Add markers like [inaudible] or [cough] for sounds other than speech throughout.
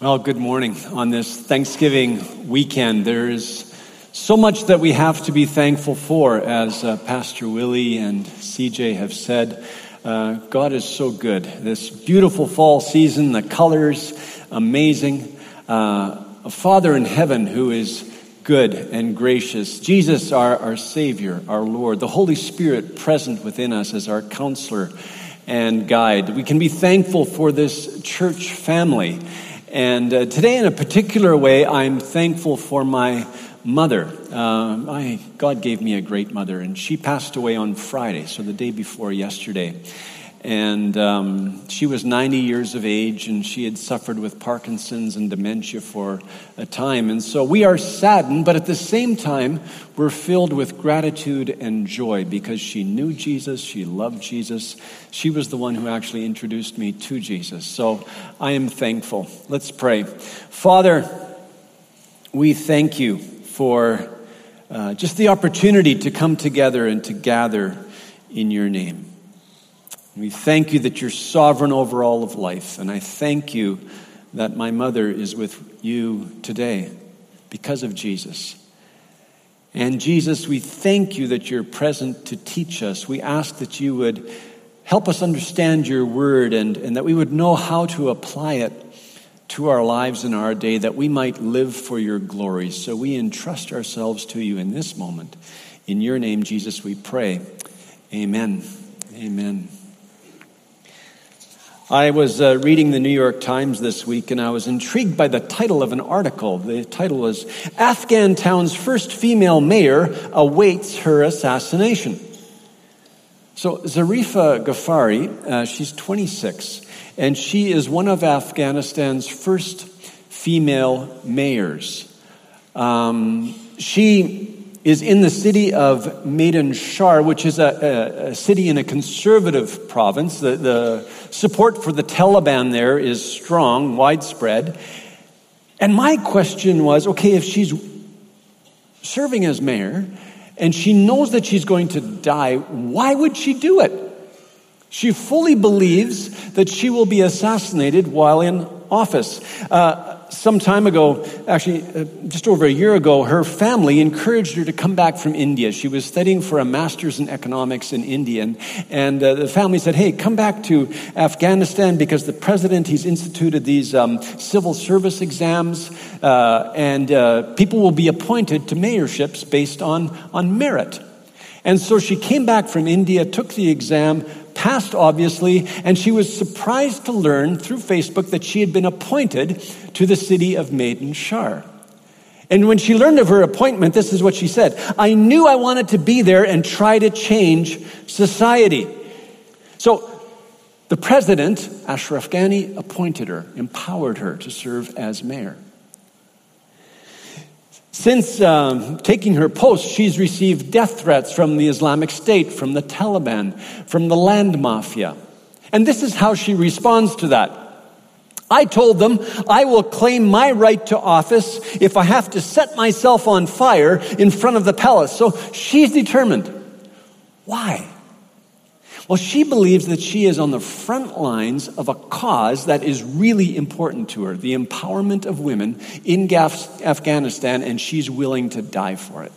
Well, good morning. On this Thanksgiving weekend, there is so much that we have to be thankful for, as uh, Pastor Willie and CJ have said. Uh, God is so good. This beautiful fall season, the colors, amazing. Uh, a Father in heaven who is good and gracious. Jesus, our, our Savior, our Lord. The Holy Spirit present within us as our counselor and guide. We can be thankful for this church family and uh, today, in a particular way, I'm thankful for my mother. Uh, my, God gave me a great mother, and she passed away on Friday, so the day before yesterday. And um, she was 90 years of age, and she had suffered with Parkinson's and dementia for a time. And so we are saddened, but at the same time, we're filled with gratitude and joy because she knew Jesus, she loved Jesus. She was the one who actually introduced me to Jesus. So I am thankful. Let's pray. Father, we thank you for uh, just the opportunity to come together and to gather in your name. We thank you that you're sovereign over all of life. And I thank you that my mother is with you today because of Jesus. And Jesus, we thank you that you're present to teach us. We ask that you would help us understand your word and, and that we would know how to apply it to our lives in our day, that we might live for your glory. So we entrust ourselves to you in this moment. In your name, Jesus, we pray. Amen. Amen. I was uh, reading the New York Times this week and I was intrigued by the title of an article. The title was Afghan Town's First Female Mayor Awaits Her Assassination. So, Zarifa Ghaffari, uh, she's 26, and she is one of Afghanistan's first female mayors. Um, she is in the city of Maidan Shar, which is a, a, a city in a conservative province. The, the, support for the Taliban there is strong, widespread. And my question was okay, if she's serving as mayor and she knows that she's going to die, why would she do it? She fully believes that she will be assassinated while in office. Uh, some time ago, actually, uh, just over a year ago, her family encouraged her to come back from India. She was studying for a master's in economics in India. And, uh, the family said, hey, come back to Afghanistan because the president, he's instituted these um, civil service exams, uh, and uh, people will be appointed to mayorships based on, on merit. And so she came back from India, took the exam, passed obviously, and she was surprised to learn through Facebook that she had been appointed to the city of Maidan Shar. And when she learned of her appointment, this is what she said I knew I wanted to be there and try to change society. So the president, Ashraf Ghani, appointed her, empowered her to serve as mayor. Since um, taking her post, she's received death threats from the Islamic State, from the Taliban, from the land mafia. And this is how she responds to that. I told them I will claim my right to office if I have to set myself on fire in front of the palace. So she's determined. Why? Well, she believes that she is on the front lines of a cause that is really important to her the empowerment of women in Afghanistan, and she's willing to die for it.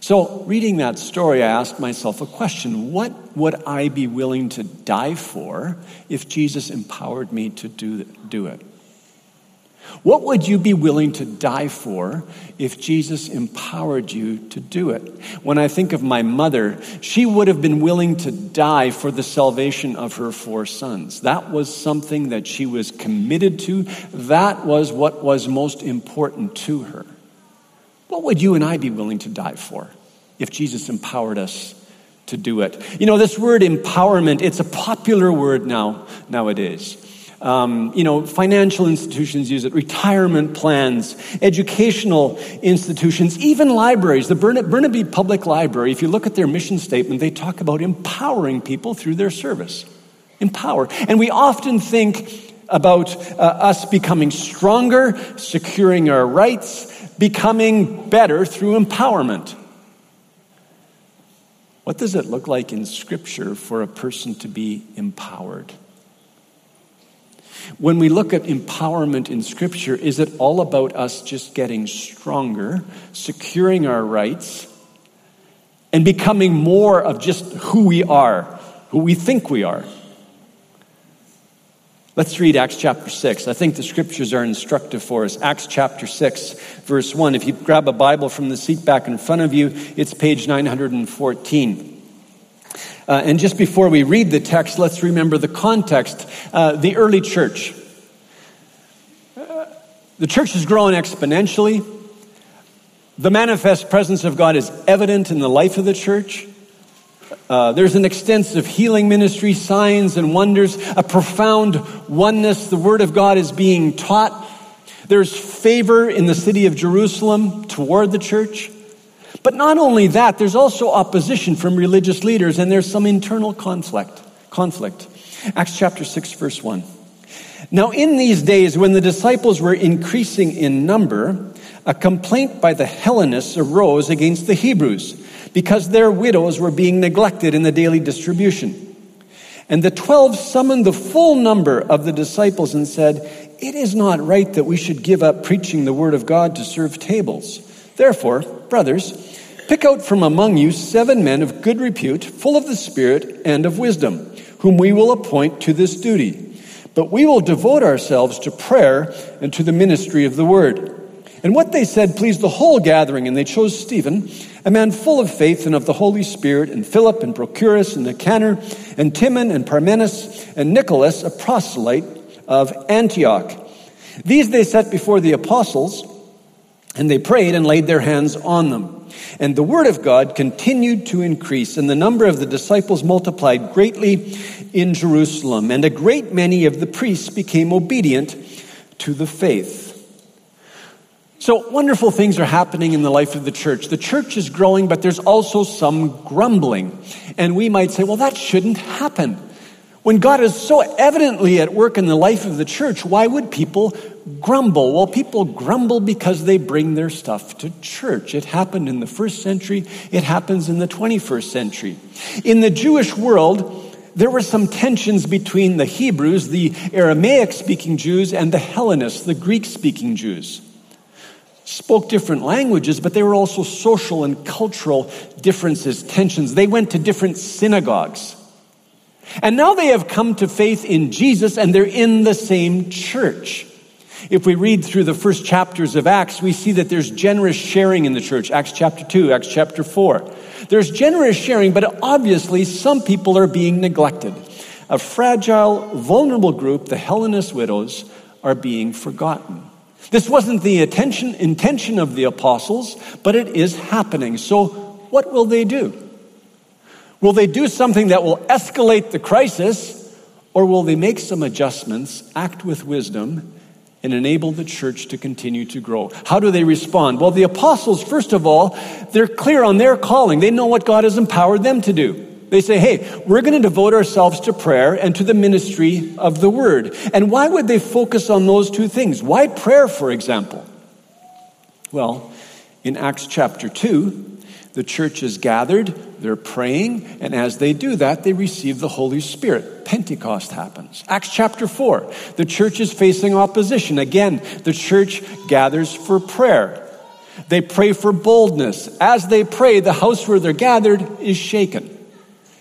So, reading that story, I asked myself a question What would I be willing to die for if Jesus empowered me to do, do it? What would you be willing to die for if Jesus empowered you to do it? When I think of my mother, she would have been willing to die for the salvation of her four sons. That was something that she was committed to. That was what was most important to her. What would you and I be willing to die for if Jesus empowered us to do it? You know, this word empowerment, it's a popular word now, nowadays. Um, you know, financial institutions use it, retirement plans, educational institutions, even libraries. The Burnaby Public Library, if you look at their mission statement, they talk about empowering people through their service. Empower. And we often think about uh, us becoming stronger, securing our rights, becoming better through empowerment. What does it look like in Scripture for a person to be empowered? When we look at empowerment in Scripture, is it all about us just getting stronger, securing our rights, and becoming more of just who we are, who we think we are? Let's read Acts chapter 6. I think the scriptures are instructive for us. Acts chapter 6, verse 1. If you grab a Bible from the seat back in front of you, it's page 914. Uh, and just before we read the text, let's remember the context. Uh, the early church. Uh, the church is growing exponentially. The manifest presence of God is evident in the life of the church. Uh, there's an extensive healing ministry, signs and wonders, a profound oneness. The Word of God is being taught. There's favor in the city of Jerusalem toward the church. But not only that, there's also opposition from religious leaders, and there's some internal conflict. Conflict. Acts chapter 6, verse 1. Now, in these days, when the disciples were increasing in number, a complaint by the Hellenists arose against the Hebrews because their widows were being neglected in the daily distribution. And the twelve summoned the full number of the disciples and said, It is not right that we should give up preaching the word of God to serve tables. Therefore, brothers, pick out from among you seven men of good repute, full of the Spirit and of wisdom, whom we will appoint to this duty. But we will devote ourselves to prayer and to the ministry of the word. And what they said pleased the whole gathering, and they chose Stephen a man full of faith and of the Holy Spirit, and Philip and Prochorus and Nicanor, and Timon and Parmenas, and Nicholas, a proselyte of Antioch. These they set before the apostles, and they prayed and laid their hands on them. And the word of God continued to increase, and the number of the disciples multiplied greatly in Jerusalem, and a great many of the priests became obedient to the faith. So wonderful things are happening in the life of the church. The church is growing, but there's also some grumbling. And we might say, well, that shouldn't happen. When God is so evidently at work in the life of the church, why would people grumble? Well, people grumble because they bring their stuff to church. It happened in the first century, it happens in the 21st century. In the Jewish world, there were some tensions between the Hebrews, the Aramaic speaking Jews, and the Hellenists, the Greek speaking Jews spoke different languages, but there were also social and cultural differences, tensions. They went to different synagogues. And now they have come to faith in Jesus and they're in the same church. If we read through the first chapters of Acts, we see that there's generous sharing in the church. Acts chapter 2, Acts chapter 4. There's generous sharing, but obviously some people are being neglected. A fragile, vulnerable group, the Hellenist widows, are being forgotten. This wasn't the attention, intention of the apostles, but it is happening. So, what will they do? Will they do something that will escalate the crisis, or will they make some adjustments, act with wisdom, and enable the church to continue to grow? How do they respond? Well, the apostles, first of all, they're clear on their calling. They know what God has empowered them to do. They say, hey, we're going to devote ourselves to prayer and to the ministry of the word. And why would they focus on those two things? Why prayer, for example? Well, in Acts chapter 2, the church is gathered, they're praying, and as they do that, they receive the Holy Spirit. Pentecost happens. Acts chapter 4, the church is facing opposition. Again, the church gathers for prayer. They pray for boldness. As they pray, the house where they're gathered is shaken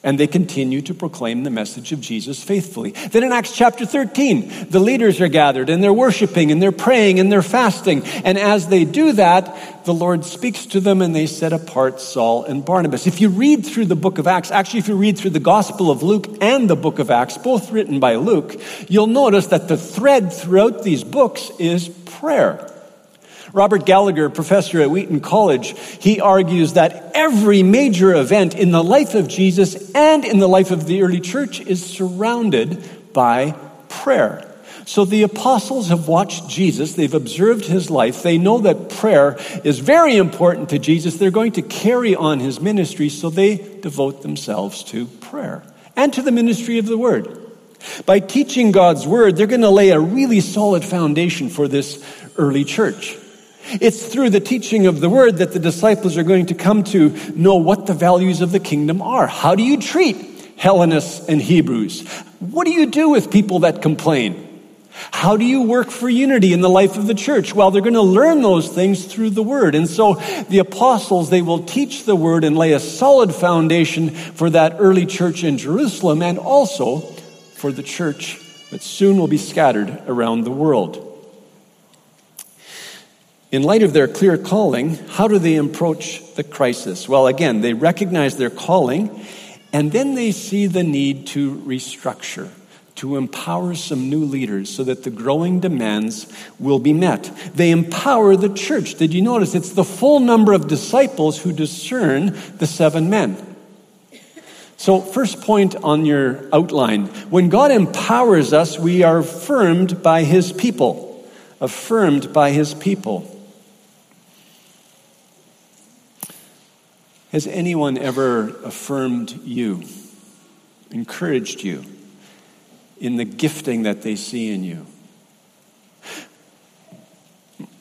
and they continue to proclaim the message of Jesus faithfully. Then in Acts chapter 13, the leaders are gathered and they're worshiping and they're praying and they're fasting. And as they do that, the Lord speaks to them and they set apart Saul and Barnabas. If you read through the book of Acts, actually, if you read through the Gospel of Luke and the book of Acts, both written by Luke, you'll notice that the thread throughout these books is prayer. Robert Gallagher, professor at Wheaton College, he argues that every major event in the life of Jesus and in the life of the early church is surrounded by prayer. So the apostles have watched Jesus, they've observed his life, they know that prayer is very important to Jesus. They're going to carry on his ministry, so they devote themselves to prayer and to the ministry of the word. By teaching God's word, they're going to lay a really solid foundation for this early church. It's through the teaching of the word that the disciples are going to come to know what the values of the kingdom are. How do you treat Hellenists and Hebrews? What do you do with people that complain? How do you work for unity in the life of the church? Well, they're going to learn those things through the word. And so the apostles, they will teach the word and lay a solid foundation for that early church in Jerusalem and also for the church that soon will be scattered around the world. In light of their clear calling, how do they approach the crisis? Well, again, they recognize their calling and then they see the need to restructure to empower some new leaders so that the growing demands will be met. They empower the church. Did you notice? It's the full number of disciples who discern the seven men. So, first point on your outline when God empowers us, we are affirmed by his people. Affirmed by his people. Has anyone ever affirmed you, encouraged you? in the gifting that they see in you.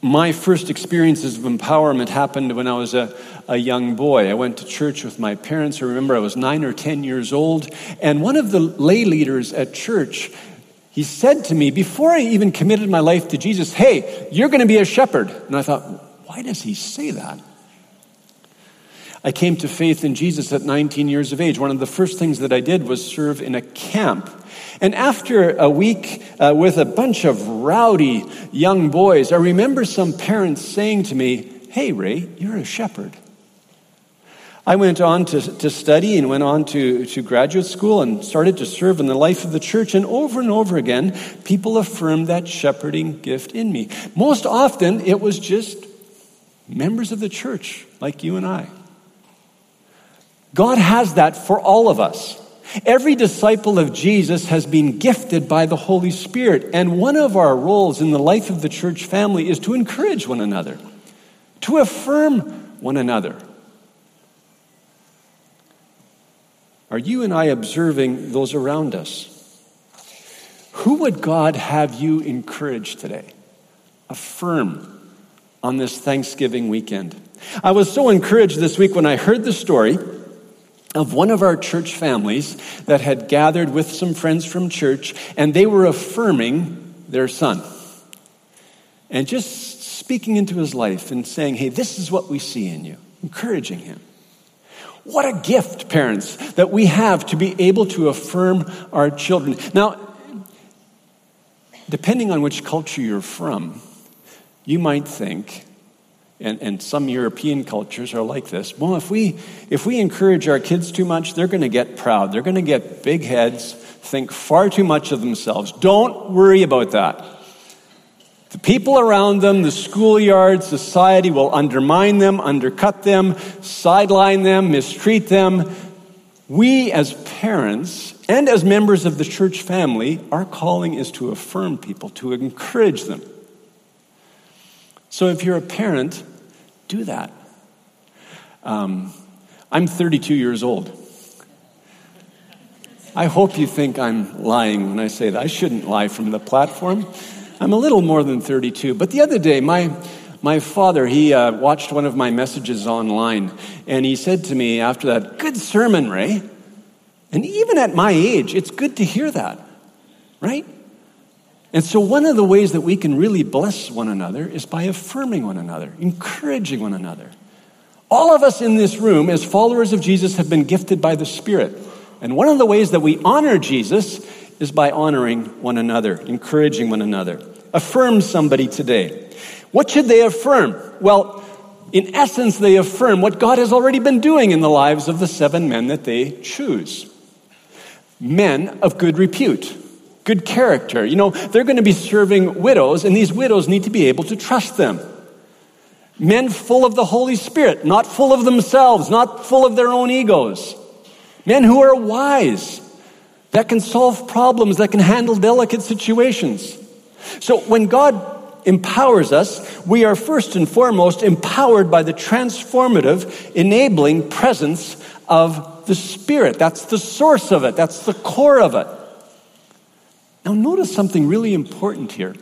My first experiences of empowerment happened when I was a, a young boy. I went to church with my parents. I remember I was nine or 10 years old. And one of the lay leaders at church, he said to me, before I even committed my life to Jesus, Hey, you're going to be a shepherd. And I thought, why does he say that? I came to faith in Jesus at 19 years of age. One of the first things that I did was serve in a camp and after a week uh, with a bunch of rowdy young boys, I remember some parents saying to me, Hey, Ray, you're a shepherd. I went on to, to study and went on to, to graduate school and started to serve in the life of the church. And over and over again, people affirmed that shepherding gift in me. Most often, it was just members of the church like you and I. God has that for all of us. Every disciple of Jesus has been gifted by the Holy Spirit, and one of our roles in the life of the church family is to encourage one another, to affirm one another. Are you and I observing those around us? Who would God have you encourage today? Affirm on this Thanksgiving weekend. I was so encouraged this week when I heard the story of one of our church families that had gathered with some friends from church, and they were affirming their son. And just speaking into his life and saying, hey, this is what we see in you, encouraging him. What a gift, parents, that we have to be able to affirm our children. Now, depending on which culture you're from, you might think and, and some European cultures are like this. Well, if we, if we encourage our kids too much, they're going to get proud. They're going to get big heads, think far too much of themselves. Don't worry about that. The people around them, the schoolyard, society will undermine them, undercut them, sideline them, mistreat them. We, as parents and as members of the church family, our calling is to affirm people, to encourage them. So if you're a parent, do that. Um, I'm 32 years old. I hope you think I'm lying when I say that. I shouldn't lie from the platform. I'm a little more than 32. But the other day, my, my father, he uh, watched one of my messages online, and he said to me after that, Good sermon, Ray. And even at my age, it's good to hear that, right? And so, one of the ways that we can really bless one another is by affirming one another, encouraging one another. All of us in this room, as followers of Jesus, have been gifted by the Spirit. And one of the ways that we honor Jesus is by honoring one another, encouraging one another. Affirm somebody today. What should they affirm? Well, in essence, they affirm what God has already been doing in the lives of the seven men that they choose. Men of good repute good character. You know, they're going to be serving widows, and these widows need to be able to trust them. Men full of the Holy Spirit, not full of themselves, not full of their own egos. Men who are wise, that can solve problems, that can handle delicate situations. So when God empowers us, we are first and foremost empowered by the transformative, enabling presence of the Spirit. That's the source of it, that's the core of it. Now, notice something really important here.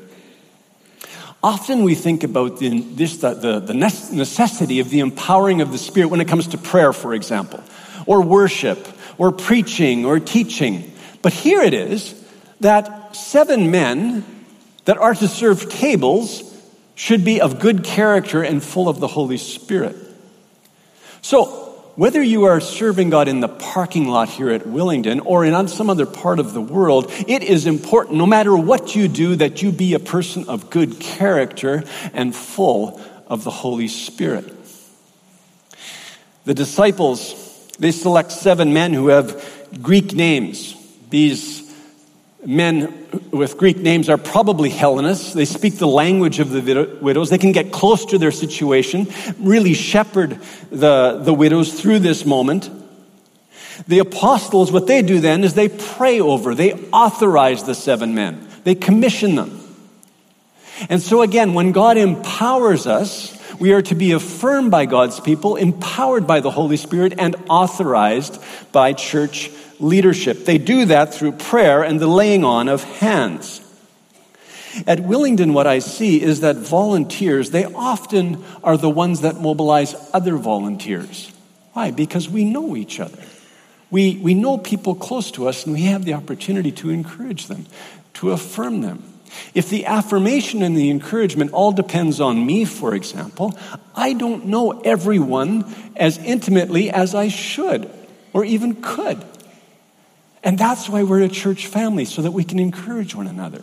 Often we think about the, this, the, the, the necessity of the empowering of the Spirit when it comes to prayer, for example, or worship, or preaching, or teaching. But here it is that seven men that are to serve tables should be of good character and full of the Holy Spirit. So, whether you are serving God in the parking lot here at Willingdon or in some other part of the world, it is important, no matter what you do, that you be a person of good character and full of the Holy Spirit. The disciples, they select seven men who have Greek names. These men with Greek names are probably Hellenists. They speak the language of the widows. They can get close to their situation, really shepherd the, the widows through this moment. The apostles, what they do then is they pray over, they authorize the seven men, they commission them. And so again, when God empowers us, we are to be affirmed by God's people, empowered by the Holy Spirit, and authorized by church leadership. They do that through prayer and the laying on of hands. At Willingdon, what I see is that volunteers, they often are the ones that mobilize other volunteers. Why? Because we know each other. We, we know people close to us and we have the opportunity to encourage them, to affirm them. If the affirmation and the encouragement all depends on me, for example, I don't know everyone as intimately as I should or even could. And that's why we're a church family, so that we can encourage one another.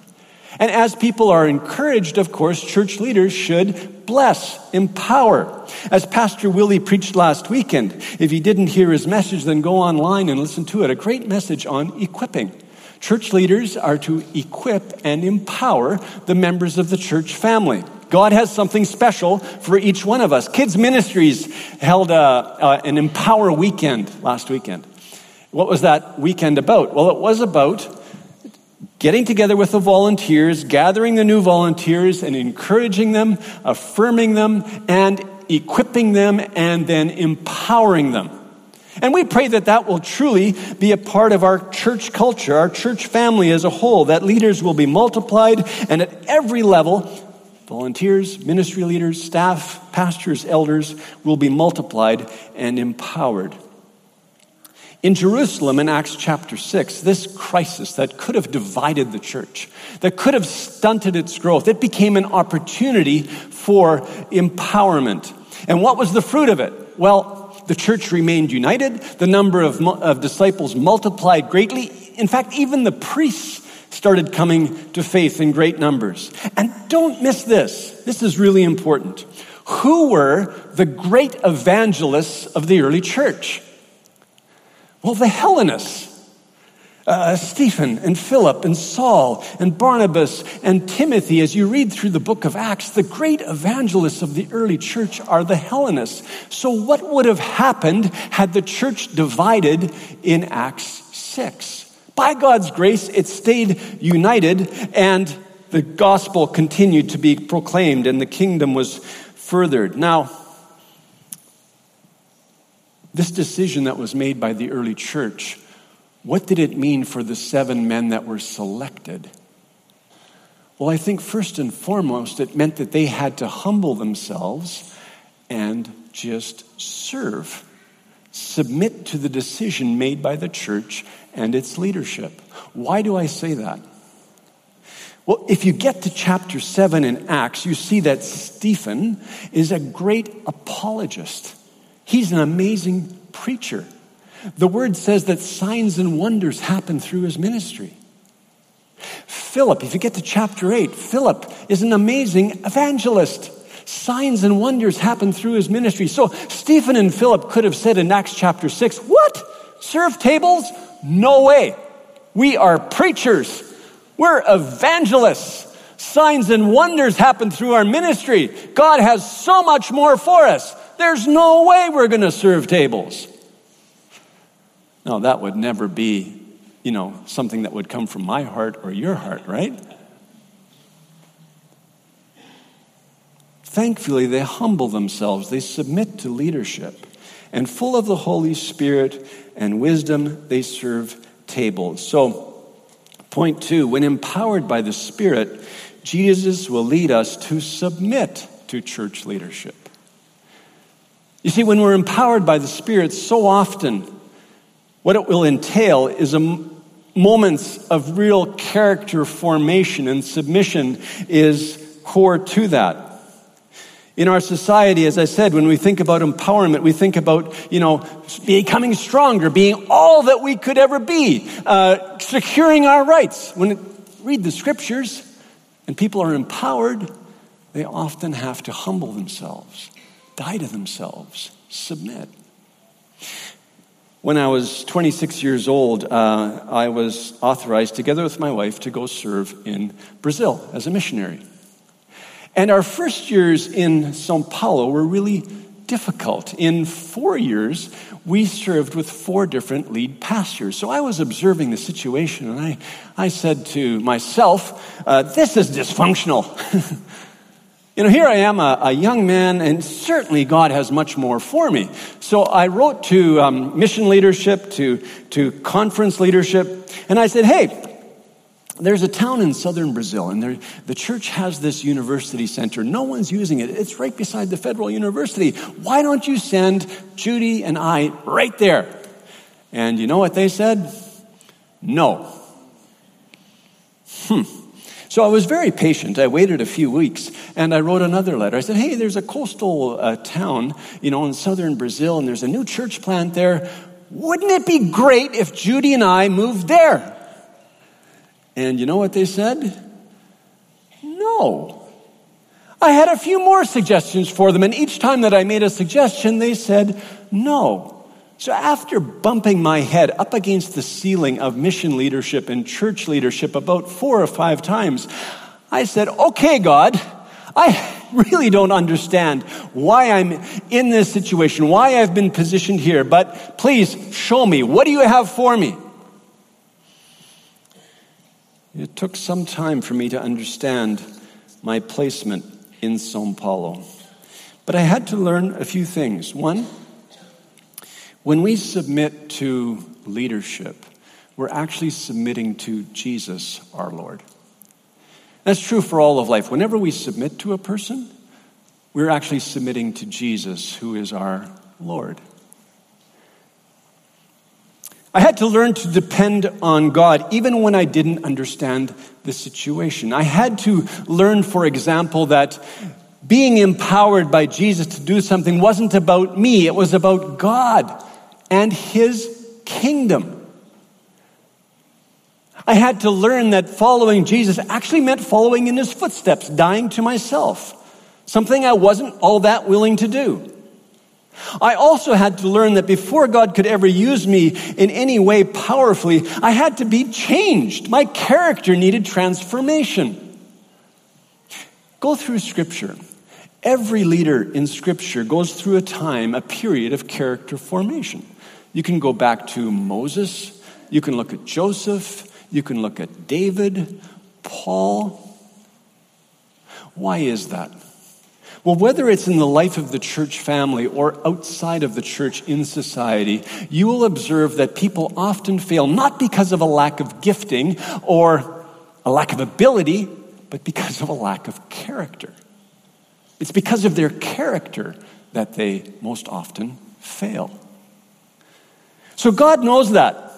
And as people are encouraged, of course, church leaders should bless, empower. As Pastor Willie preached last weekend, if you didn't hear his message, then go online and listen to it. A great message on equipping. Church leaders are to equip and empower the members of the church family. God has something special for each one of us. Kids Ministries held a, an Empower weekend last weekend. What was that weekend about? Well, it was about getting together with the volunteers, gathering the new volunteers, and encouraging them, affirming them, and equipping them, and then empowering them. And we pray that that will truly be a part of our church culture, our church family as a whole, that leaders will be multiplied, and at every level, volunteers, ministry leaders, staff, pastors, elders will be multiplied and empowered. In Jerusalem, in Acts chapter 6, this crisis that could have divided the church, that could have stunted its growth, it became an opportunity for empowerment. And what was the fruit of it? Well, the church remained united, the number of, of disciples multiplied greatly. In fact, even the priests started coming to faith in great numbers. And don't miss this, this is really important. Who were the great evangelists of the early church? Well, the Hellenists. Uh, Stephen and Philip and Saul and Barnabas and Timothy, as you read through the book of Acts, the great evangelists of the early church are the Hellenists. So, what would have happened had the church divided in Acts 6? By God's grace, it stayed united and the gospel continued to be proclaimed and the kingdom was furthered. Now, this decision that was made by the early church, what did it mean for the seven men that were selected? Well, I think first and foremost, it meant that they had to humble themselves and just serve, submit to the decision made by the church and its leadership. Why do I say that? Well, if you get to chapter 7 in Acts, you see that Stephen is a great apologist. He's an amazing preacher. The word says that signs and wonders happen through his ministry. Philip, if you get to chapter 8, Philip is an amazing evangelist. Signs and wonders happen through his ministry. So Stephen and Philip could have said in Acts chapter 6, What? Serve tables? No way. We are preachers. We're evangelists. Signs and wonders happen through our ministry. God has so much more for us. There's no way we're going to serve tables. No, that would never be, you know, something that would come from my heart or your heart, right? Thankfully, they humble themselves, they submit to leadership, and full of the Holy Spirit and wisdom, they serve tables. So, point two when empowered by the Spirit, Jesus will lead us to submit to church leadership. You see, when we're empowered by the Spirit, so often what it will entail is a moments of real character formation and submission is core to that. In our society, as I said, when we think about empowerment, we think about, you know, becoming stronger, being all that we could ever be, uh, securing our rights. When it, read the scriptures and people are empowered, they often have to humble themselves, die to themselves, submit. When I was 26 years old, uh, I was authorized, together with my wife, to go serve in Brazil as a missionary. And our first years in Sao Paulo were really difficult. In four years, we served with four different lead pastors. So I was observing the situation and I, I said to myself, uh, this is dysfunctional. [laughs] you know, here I am, a, a, young man, and certainly God has much more for me. So I wrote to um, mission leadership, to, to conference leadership, and I said, hey, there's a town in southern Brazil, and there, the church has this university center. No one's using it. It's right beside the federal university. Why don't you send Judy and I right there? And you know what they said? No. Hmm. So I was very patient. I waited a few weeks and I wrote another letter. I said, Hey, there's a coastal uh, town, you know, in southern Brazil, and there's a new church plant there. Wouldn't it be great if Judy and I moved there? And you know what they said? No. I had a few more suggestions for them, and each time that I made a suggestion, they said no. So after bumping my head up against the ceiling of mission leadership and church leadership about four or five times, I said, okay, God, I really don't understand why I'm in this situation, why I've been positioned here, but please show me. What do you have for me? It took some time for me to understand my placement in Sao Paulo. But I had to learn a few things. One, when we submit to leadership, we're actually submitting to Jesus, our Lord. That's true for all of life. Whenever we submit to a person, we're actually submitting to Jesus, who is our Lord. I had to learn to depend on God even when I didn't understand the situation. I had to learn, for example, that being empowered by Jesus to do something wasn't about me, it was about God and His kingdom. I had to learn that following Jesus actually meant following in His footsteps, dying to myself, something I wasn't all that willing to do. I also had to learn that before God could ever use me in any way powerfully, I had to be changed. My character needed transformation. Go through Scripture. Every leader in Scripture goes through a time, a period of character formation. You can go back to Moses, you can look at Joseph, you can look at David, Paul. Why is that? Well, whether it's in the life of the church family or outside of the church in society, you will observe that people often fail not because of a lack of gifting or a lack of ability, but because of a lack of character. It's because of their character that they most often fail. So God knows that.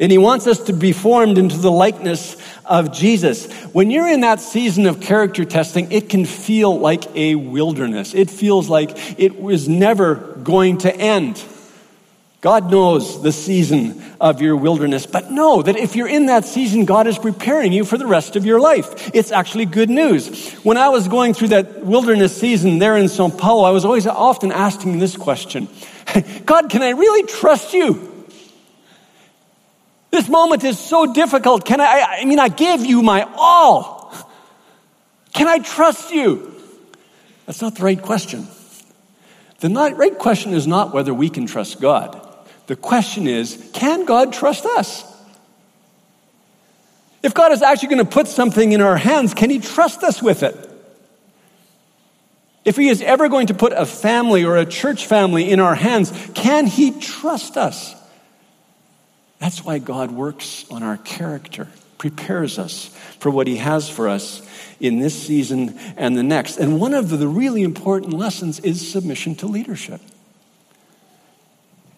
And he wants us to be formed into the likeness of Jesus. When you're in that season of character testing, it can feel like a wilderness. It feels like it was never going to end. God knows the season of your wilderness, but know that if you're in that season, God is preparing you for the rest of your life. It's actually good news. When I was going through that wilderness season there in Sao Paulo, I was always often asking this question [laughs] God, can I really trust you? This moment is so difficult. Can I, I mean, I gave you my all. Can I trust you? That's not the right question. The not, right question is not whether we can trust God. The question is, can God trust us? If God is actually going to put something in our hands, can He trust us with it? If He is ever going to put a family or a church family in our hands, can He trust us? That's why God works on our character, prepares us for what He has for us in this season and the next. And one of the really important lessons is submission to leadership.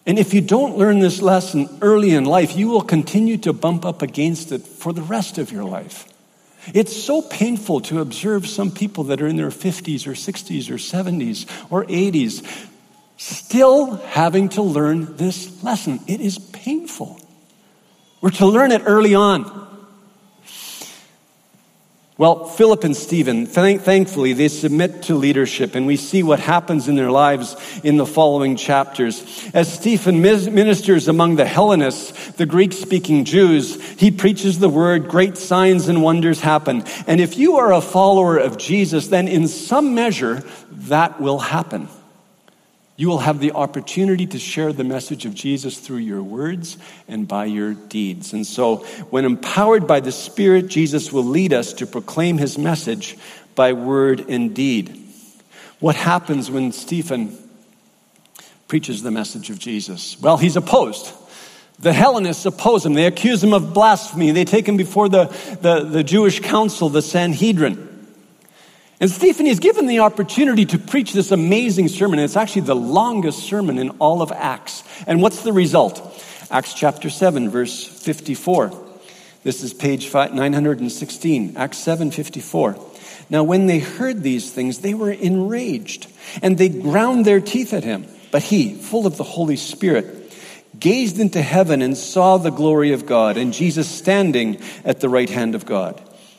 And if you don't learn this lesson early in life, you will continue to bump up against it for the rest of your life. It's so painful to observe some people that are in their 50s or 60s or 70s or 80s still having to learn this lesson. It is painful. We're to learn it early on. Well, Philip and Stephen, thank, thankfully, they submit to leadership, and we see what happens in their lives in the following chapters. As Stephen ministers among the Hellenists, the Greek speaking Jews, he preaches the word, great signs and wonders happen. And if you are a follower of Jesus, then in some measure, that will happen. You will have the opportunity to share the message of Jesus through your words and by your deeds. And so, when empowered by the Spirit, Jesus will lead us to proclaim his message by word and deed. What happens when Stephen preaches the message of Jesus? Well, he's opposed. The Hellenists oppose him. They accuse him of blasphemy. They take him before the, the, the Jewish council, the Sanhedrin. And Stephen is given the opportunity to preach this amazing sermon. It's actually the longest sermon in all of Acts. And what's the result? Acts chapter 7, verse 54. This is page 916, Acts 7 54. Now, when they heard these things, they were enraged, and they ground their teeth at him. But he, full of the Holy Spirit, gazed into heaven and saw the glory of God, and Jesus standing at the right hand of God.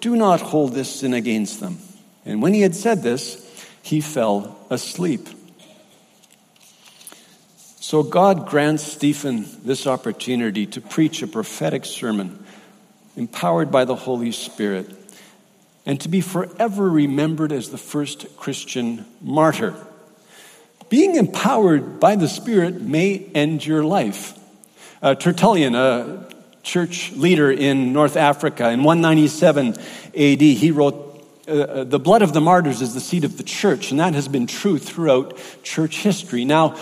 do not hold this sin against them. And when he had said this, he fell asleep. So God grants Stephen this opportunity to preach a prophetic sermon empowered by the Holy Spirit and to be forever remembered as the first Christian martyr. Being empowered by the Spirit may end your life. Uh, Tertullian, a church leader in North Africa. In 197 AD, he wrote, uh, uh, The blood of the martyrs is the seed of the church, and that has been true throughout church history. Now,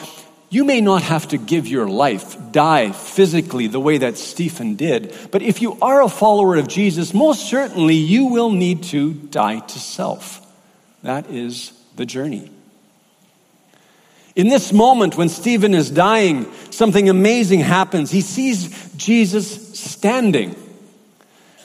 you may not have to give your life, die physically the way that Stephen did, but if you are a follower of Jesus, most certainly you will need to die to self. That is the journey. In this moment, when Stephen is dying, something amazing happens. He sees Jesus standing.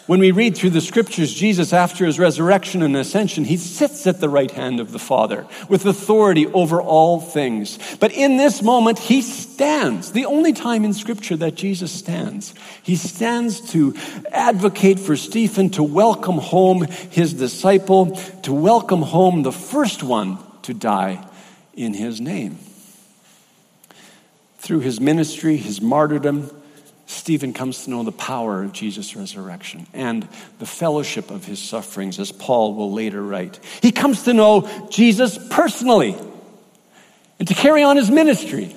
When we read through the scriptures, Jesus, after his resurrection and ascension, he sits at the right hand of the Father with authority over all things. But in this moment, he stands. The only time in scripture that Jesus stands. He stands to advocate for Stephen, to welcome home his disciple, to welcome home the first one to die in his name. Through his ministry, his martyrdom, Stephen comes to know the power of Jesus' resurrection and the fellowship of his sufferings, as Paul will later write. He comes to know Jesus personally and to carry on his ministry.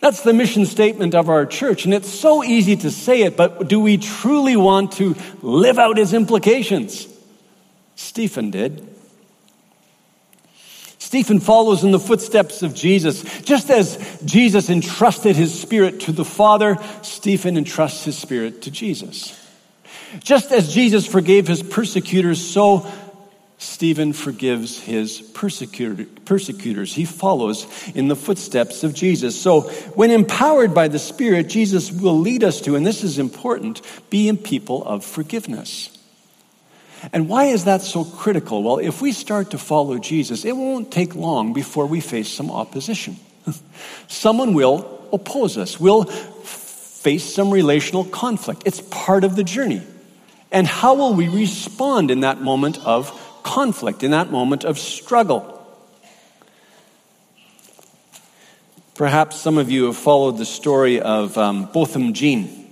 That's the mission statement of our church, and it's so easy to say it, but do we truly want to live out his implications? Stephen did. Stephen follows in the footsteps of Jesus. Just as Jesus entrusted his spirit to the Father, Stephen entrusts his spirit to Jesus. Just as Jesus forgave his persecutors, so Stephen forgives his persecutor, persecutors. He follows in the footsteps of Jesus. So, when empowered by the Spirit, Jesus will lead us to, and this is important, be in people of forgiveness. And why is that so critical? Well, if we start to follow Jesus, it won't take long before we face some opposition. [laughs] Someone will oppose us, We'll face some relational conflict. It's part of the journey. And how will we respond in that moment of conflict, in that moment of struggle? Perhaps some of you have followed the story of um, Botham Jean.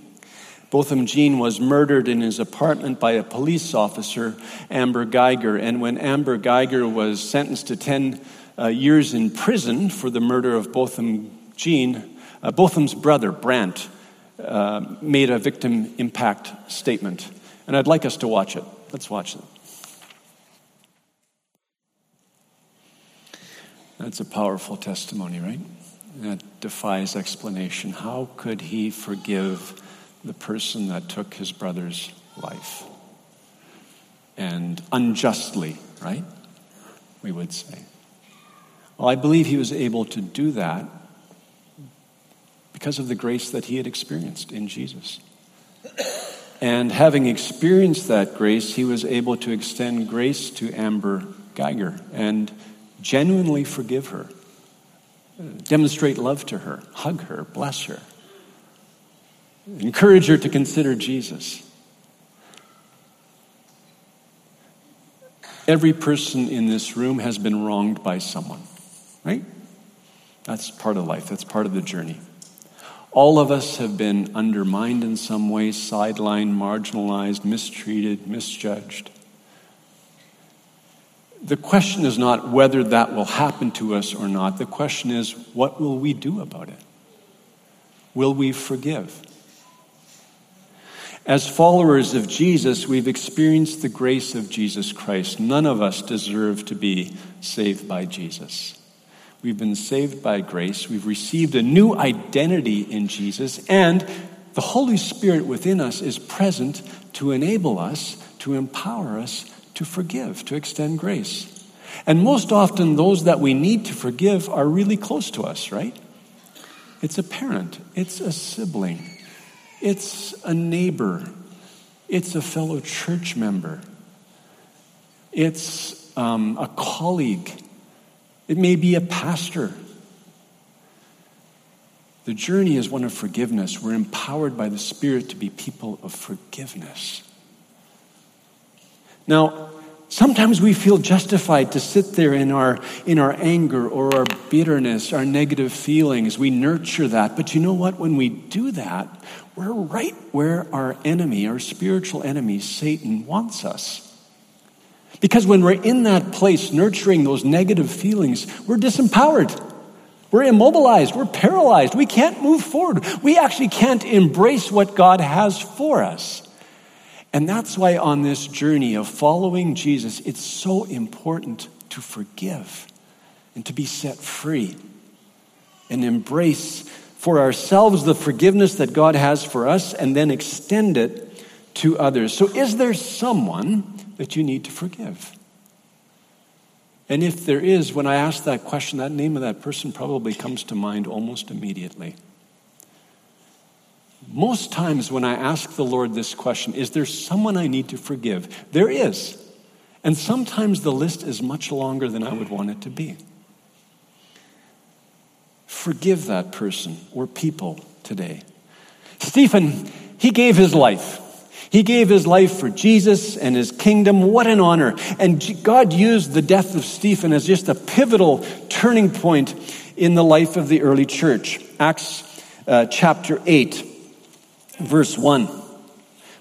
Botham Jean was murdered in his apartment by a police officer, Amber Guyger. And when Amber Guyger was sentenced to 10 uh, years in prison for the murder of Botham Jean, Uh, Botham's brother, Brandt, uh, made a victim impact statement, and I'd like us to watch it. Let's watch it. That's a powerful testimony, right? That defies explanation. How could he forgive the person that took his brother's life? And unjustly, right? We would say. Well, I believe he was able to do that because of the grace that he had experienced in Jesus. And having experienced that grace, he was able to extend grace to Amber Guyger and genuinely forgive her, demonstrate love to her, hug her, bless her, encourage her to consider Jesus. Every person in this room has been wronged by someone, right? That's part of life, that's part of the journey. All of us have been undermined in some way, sidelined, marginalized, mistreated, misjudged. The question is not whether that will happen to us or not. The question is, what will we do about it? Will we forgive? As followers of Jesus, we've experienced the grace of Jesus Christ. None of us deserve to be saved by Jesus. We've been saved by grace. We've received a new identity in Jesus, and the Holy Spirit within us is present to enable us, to empower us to forgive, to extend grace. And most often, those that we need to forgive are really close to us, right? It's a parent, it's a sibling, it's a neighbor. It's a fellow church member. It's um, a colleague. It may be a pastor. The journey is one of forgiveness. We're empowered by the Spirit to be people of forgiveness. Now, Sometimes we feel justified to sit there in our, in our anger or our bitterness, our negative feelings. We nurture that. But you know what? When we do that, we're right where our enemy, our spiritual enemy, Satan, wants us. Because when we're in that place, nurturing those negative feelings, we're disempowered. We're immobilized. We're paralyzed. We can't move forward. We actually can't embrace what God has for us. And that's why on this journey of following Jesus, it's so important to forgive and to be set free and embrace for ourselves the forgiveness that God has for us and then extend it to others. So, is there someone that you need to forgive? And if there is, when I ask that question, that name of that person probably comes to mind almost immediately. Most times when I ask the Lord this question, is there someone I need to forgive? There is. And sometimes the list is much longer than I would want it to be. Forgive that person or people today. Stephen, he gave his life. He gave his life for Jesus and his kingdom. What an honor. And God used the death of Stephen as just a pivotal turning point in the life of the early church. Acts uh, chapter 8 verse 1.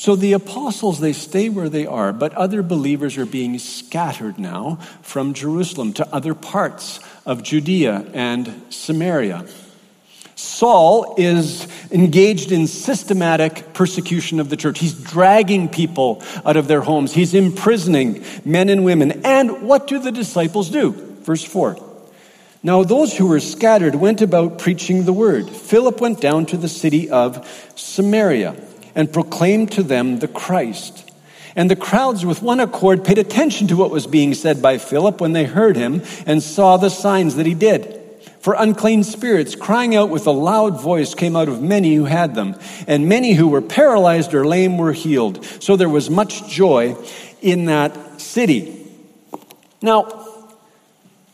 So the apostles, they stay where they are, but other believers are being scattered now from Jerusalem to other parts of Judea and Samaria. Saul is engaged in systematic persecution of the church. He's dragging people out of their homes. He's imprisoning men and women. And what do the disciples do? Verse 4. Now, those who were scattered went about preaching the word. Philip went down to the city of Samaria and proclaimed to them the Christ. And the crowds with one accord paid attention to what was being said by Philip when they heard him and saw the signs that he did. For unclean spirits, crying out with a loud voice, came out of many who had them, and many who were paralyzed or lame were healed. So there was much joy in that city. Now,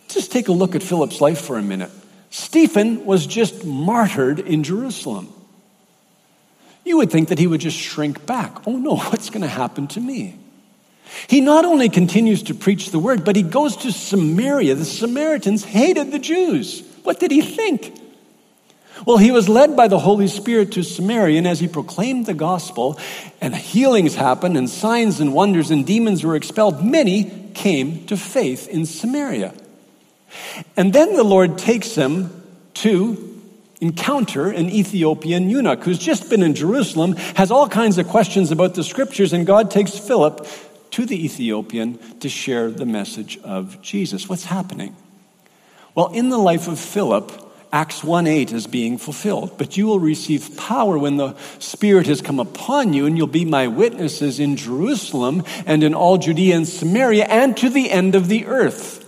just take a look at Philip's life for a minute. Stephen was just martyred in Jerusalem. You would think that he would just shrink back. Oh no, [laughs] what's going to happen to me? He not only continues to preach the word, but he goes to Samaria. The Samaritans hated the Jews. What did he think? Well, he was led by the Holy Spirit to Samaria, and as he proclaimed the gospel, and healings happened, and signs and wonders, and demons were expelled, many came to faith in Samaria. And then the Lord takes him to encounter an Ethiopian eunuch who's just been in Jerusalem, has all kinds of questions about the scriptures, and God takes Philip to the Ethiopian to share the message of Jesus. What's happening? Well, in the life of Philip, Acts 1 8 is being fulfilled. But you will receive power when the Spirit has come upon you, and you'll be my witnesses in Jerusalem and in all Judea and Samaria and to the end of the earth.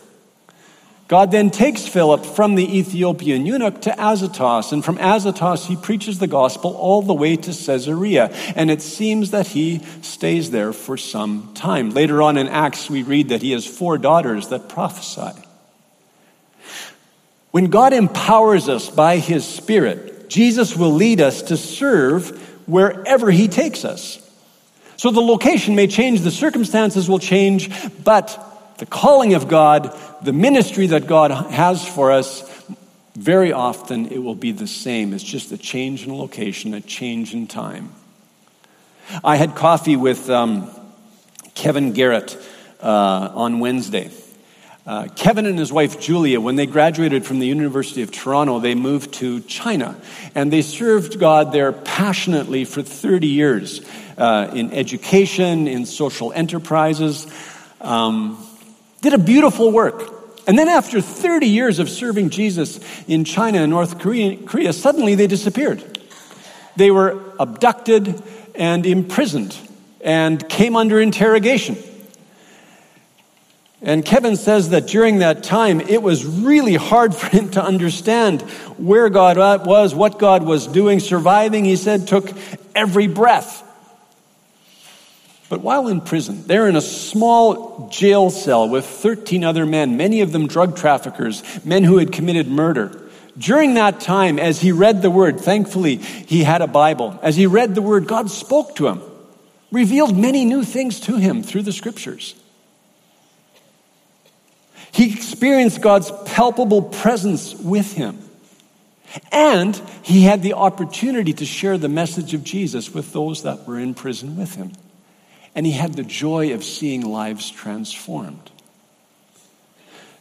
God then takes Philip from the Ethiopian eunuch to Azotus, and from Azotus he preaches the gospel all the way to Caesarea, and it seems that he stays there for some time. Later on in Acts, we read that he has four daughters that prophesy. When God empowers us by his Spirit, Jesus will lead us to serve wherever he takes us. So the location may change, the circumstances will change, but the calling of God, the ministry that God has for us, very often it will be the same. It's just a change in location, a change in time. I had coffee with um, Kevin Garratt uh, on Wednesday. Uh, Kevin and his wife Julia, when they graduated from the University of Toronto, they moved to China and they served God there passionately for 30 years uh, in education, in social enterprises. Um, did a beautiful work. And then after 30 years of serving Jesus in China and North Korea, Korea, suddenly they disappeared. They were abducted and imprisoned and came under interrogation. And Kevin says that during that time, it was really hard [laughs] for him to understand where God was, what God was doing. Surviving, he said, took every breath. But while in prison, they're in a small jail cell with 13 other men, many of them drug traffickers, men who had committed murder. During that time, as he read the word, thankfully he had a Bible. As he read the word, God spoke to him, revealed many new things to him through the scriptures. He experienced God's palpable presence with him. And he had the opportunity to share the message of Jesus with those that were in prison with him and he had the joy of seeing lives transformed.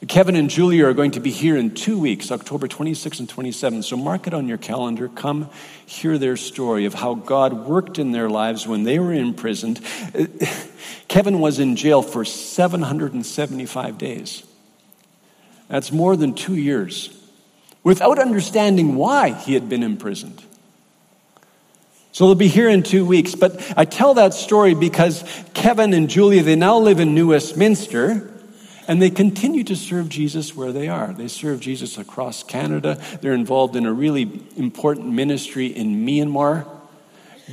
Kevin and Julia are going to be here in two weeks, October 26 and 27. So mark it on your calendar. Come hear their story of how God worked in their lives when they were imprisoned. [laughs] Kevin was in jail for 775 days. That's more than two years without understanding why he had been imprisoned. So they'll be here in two weeks. But I tell that story because Kevin and Julia, they now live in New Westminster and they continue to serve Jesus where they are. They serve Jesus across Canada. They're involved in a really important ministry in Myanmar.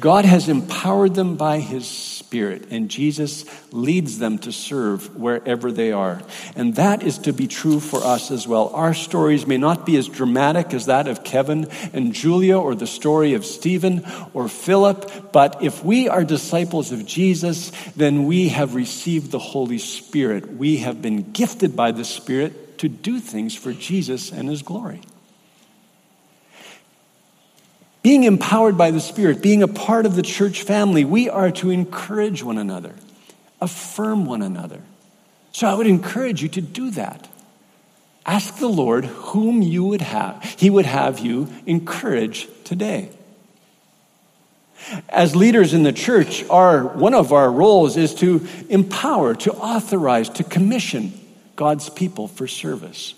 God has empowered them by His Spirit, and Jesus leads them to serve wherever they are. And that is to be true for us as well. Our stories may not be as dramatic as that of Kevin and Julia or the story of Stephen or Philip, but if we are disciples of Jesus, then we have received the Holy Spirit. We have been gifted by the Spirit to do things for Jesus and His glory. Being empowered by the Spirit, being a part of the church family, we are to encourage one another, affirm one another. So I would encourage you to do that. Ask the Lord whom you would have, He would have you encourage today. As leaders in the church, our, one of our roles is to empower, to authorize, to commission God's people for service.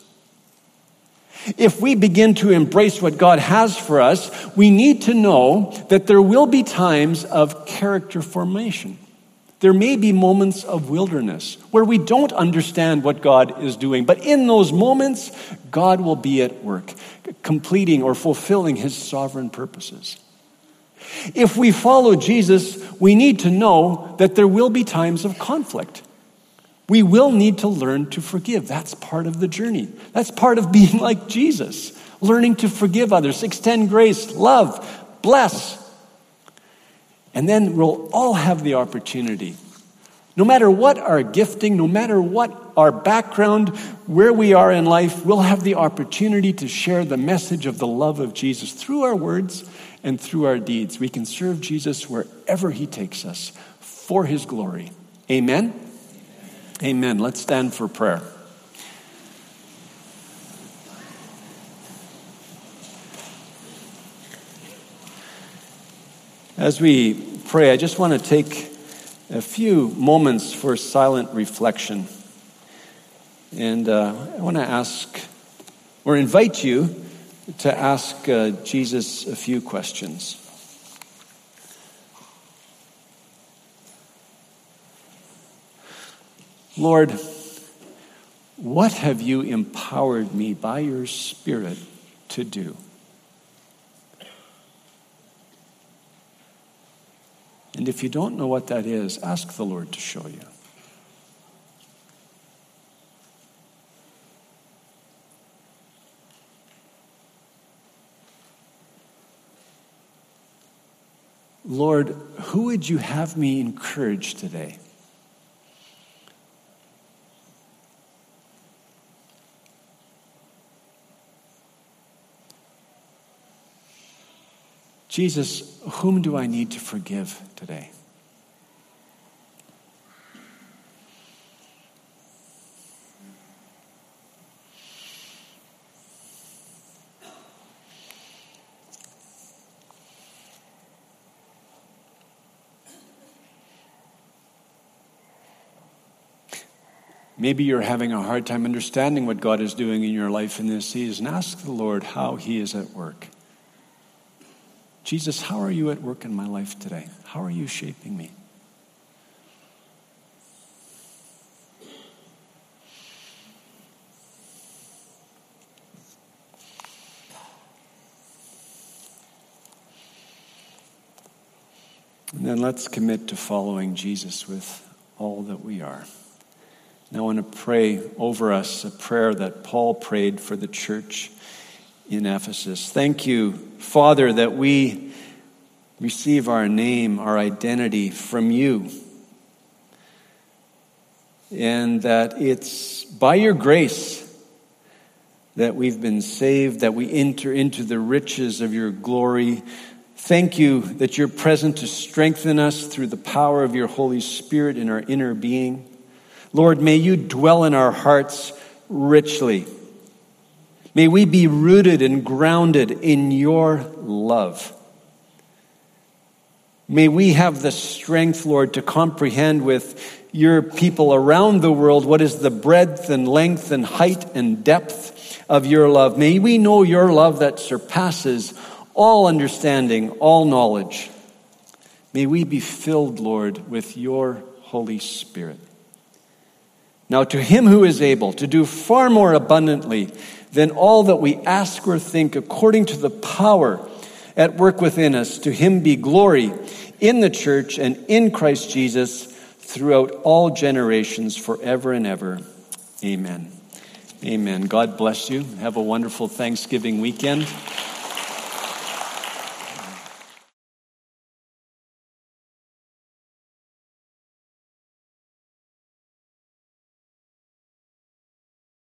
If we begin to embrace what God has for us, we need to know that there will be times of character formation. There may be moments of wilderness where we don't understand what God is doing, but in those moments, God will be at work, completing or fulfilling his sovereign purposes. If we follow Jesus, we need to know that there will be times of conflict. We will need to learn to forgive. That's part of the journey. That's part of being [laughs] like Jesus, learning to forgive others, extend grace, love, bless. And then we'll all have the opportunity, no matter what our gifting, no matter what our background, where we are in life, we'll have the opportunity to share the message of the love of Jesus through our words and through our deeds. We can serve Jesus wherever he takes us for his glory. Amen. Amen. Let's stand for prayer. As we pray, I just want to take a few moments for silent reflection. And uh, I want to ask or invite you to ask uh, Jesus a few questions. Lord, what have you empowered me by your Spirit to do? And if you don't know what that is, ask the Lord to show you. Lord, who would you have me encourage today? Jesus, whom do I need to forgive today? Maybe you're having a hard time understanding what God is doing in your life in this season. Ask the Lord how He is at work. Jesus, how are you at work in my life today? How are you shaping me? And then let's commit to following Jesus with all that we are. Now I want to pray over us a prayer that Paul prayed for the church in Ephesus. Thank you, Father, that we receive our name, our identity from you. And that it's by your grace that we've been saved, that we enter into the riches of your glory. Thank you that you're present to strengthen us through the power of your Holy Spirit in our inner being. Lord, may you dwell in our hearts richly. May we be rooted and grounded in your love. May we have the strength, Lord, to comprehend with your people around the world what is the breadth and length and height and depth of your love. May we know your love that surpasses all understanding, all knowledge. May we be filled, Lord, with your Holy Spirit. Now, to him who is able to do far more abundantly than all that we ask or think, according to the power at work within us, to him be glory in the church and in Christ Jesus throughout all generations, forever and ever. Amen. Amen. God bless you. Have a wonderful Thanksgiving weekend.